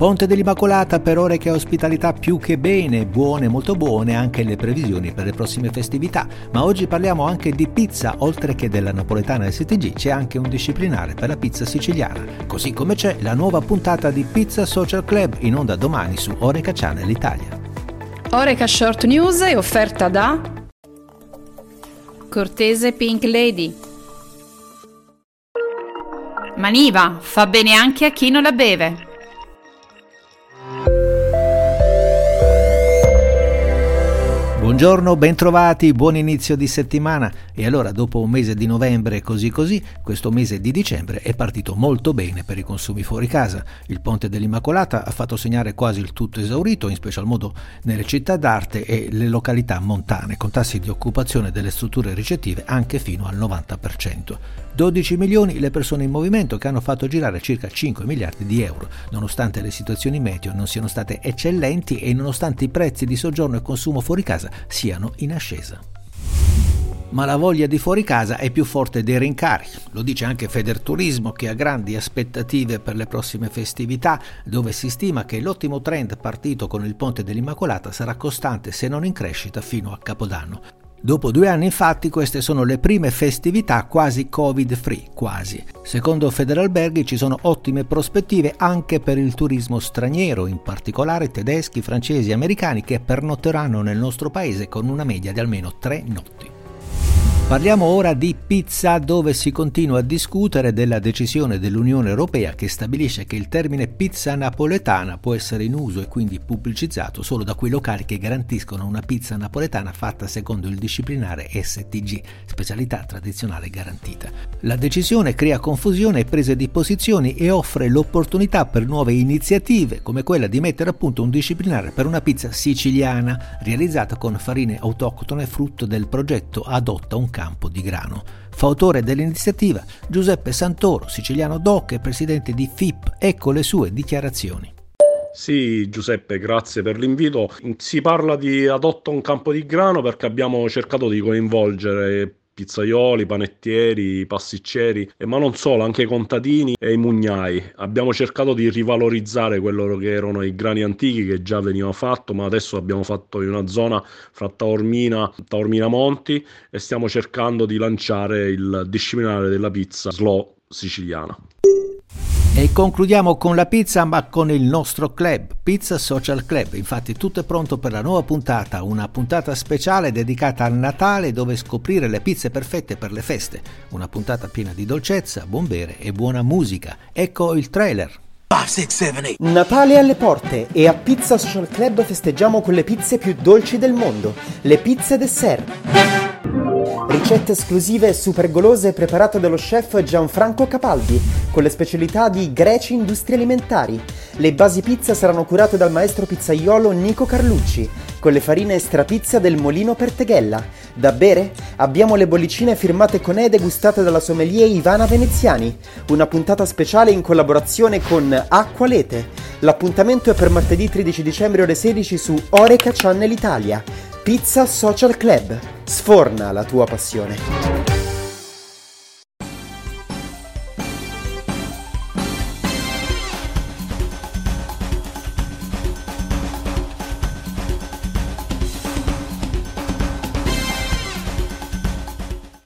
Ponte dell'Immacolata per ore che ospitalità più che bene, buone, molto buone anche le previsioni per le prossime festività. Ma oggi parliamo anche di pizza, oltre che della napoletana STG, c'è anche un disciplinare per la pizza siciliana. Così come c'è la nuova puntata di Pizza Social Club in onda domani su Oreca Channel Italia. Oreca Short News è offerta da Cortese Pink Lady. Maniva fa bene anche a chi non la beve. Buongiorno, bentrovati, buon inizio di settimana. E allora, dopo un mese di novembre così così, questo mese di dicembre è partito molto bene per i consumi fuori casa. Il Ponte dell'Immacolata ha fatto segnare quasi il tutto esaurito, in special modo nelle città d'arte e le località montane, con tassi di occupazione delle strutture ricettive anche fino al 90%. 12 milioni le persone in movimento che hanno fatto girare circa 5 miliardi di euro, nonostante le situazioni meteo non siano state eccellenti e nonostante i prezzi di soggiorno e consumo fuori casa siano in ascesa. Ma la voglia di fuori casa è più forte dei rincari, lo dice anche Federturismo che ha grandi aspettative per le prossime festività, dove si stima che l'ottimo trend partito con il Ponte dell'Immacolata sarà costante se non in crescita fino a Capodanno. Dopo due anni infatti queste sono le prime festività quasi covid free, quasi. Secondo Federalberghi ci sono ottime prospettive anche per il turismo straniero, in particolare tedeschi, francesi e americani che pernotteranno nel nostro paese con una media di almeno tre notti. Parliamo ora di pizza dove si continua a discutere della decisione dell'Unione Europea che stabilisce che il termine pizza napoletana può essere in uso e quindi pubblicizzato solo da quei locali che garantiscono una pizza napoletana fatta secondo il disciplinare STG, specialità tradizionale garantita. La decisione crea confusione e prese di posizioni e offre l'opportunità per nuove iniziative come quella di mettere a punto un disciplinare per una pizza siciliana realizzata con farine autoctone frutto del progetto Adotta un campo di grano. Fautore dell'iniziativa Giuseppe Santoro, siciliano doc e presidente di FIP. Ecco le sue dichiarazioni. Sì, Giuseppe, grazie per l'invito. Si parla di adotta un campo di grano perché abbiamo cercato di coinvolgere pizzaioli, panettieri, pasticceri, ma non solo, anche i contadini e i mugnai. Abbiamo cercato di rivalorizzare quello che erano i grani antichi che già veniva fatto, ma adesso abbiamo fatto in una zona fra Taormina, Taormina Monti e stiamo cercando di lanciare il disciplinare della pizza slow siciliana. E concludiamo con la pizza ma con il nostro club, Pizza Social Club. Infatti tutto è pronto per la nuova puntata, una puntata speciale dedicata al Natale dove scoprire le pizze perfette per le feste. Una puntata piena di dolcezza, buon bere e buona musica. Ecco il trailer. 5, 6, 7, 8. Natale alle porte e a Pizza Social Club festeggiamo con le pizze più dolci del mondo, le pizze dessert. Ricette esclusive e super golose preparate dallo chef Gianfranco Capaldi, con le specialità di greci industrie alimentari. Le basi pizza saranno curate dal maestro pizzaiolo Nico Carlucci, con le farine strapizza del Molino Perteghella. Da bere? Abbiamo le bollicine firmate con E degustate dalla sommelier Ivana Veneziani, una puntata speciale in collaborazione con Acqua Lete. L'appuntamento è per martedì 13 dicembre ore 16 su Oreca Channel Italia. Pizza Social Club. Sforna la tua passione.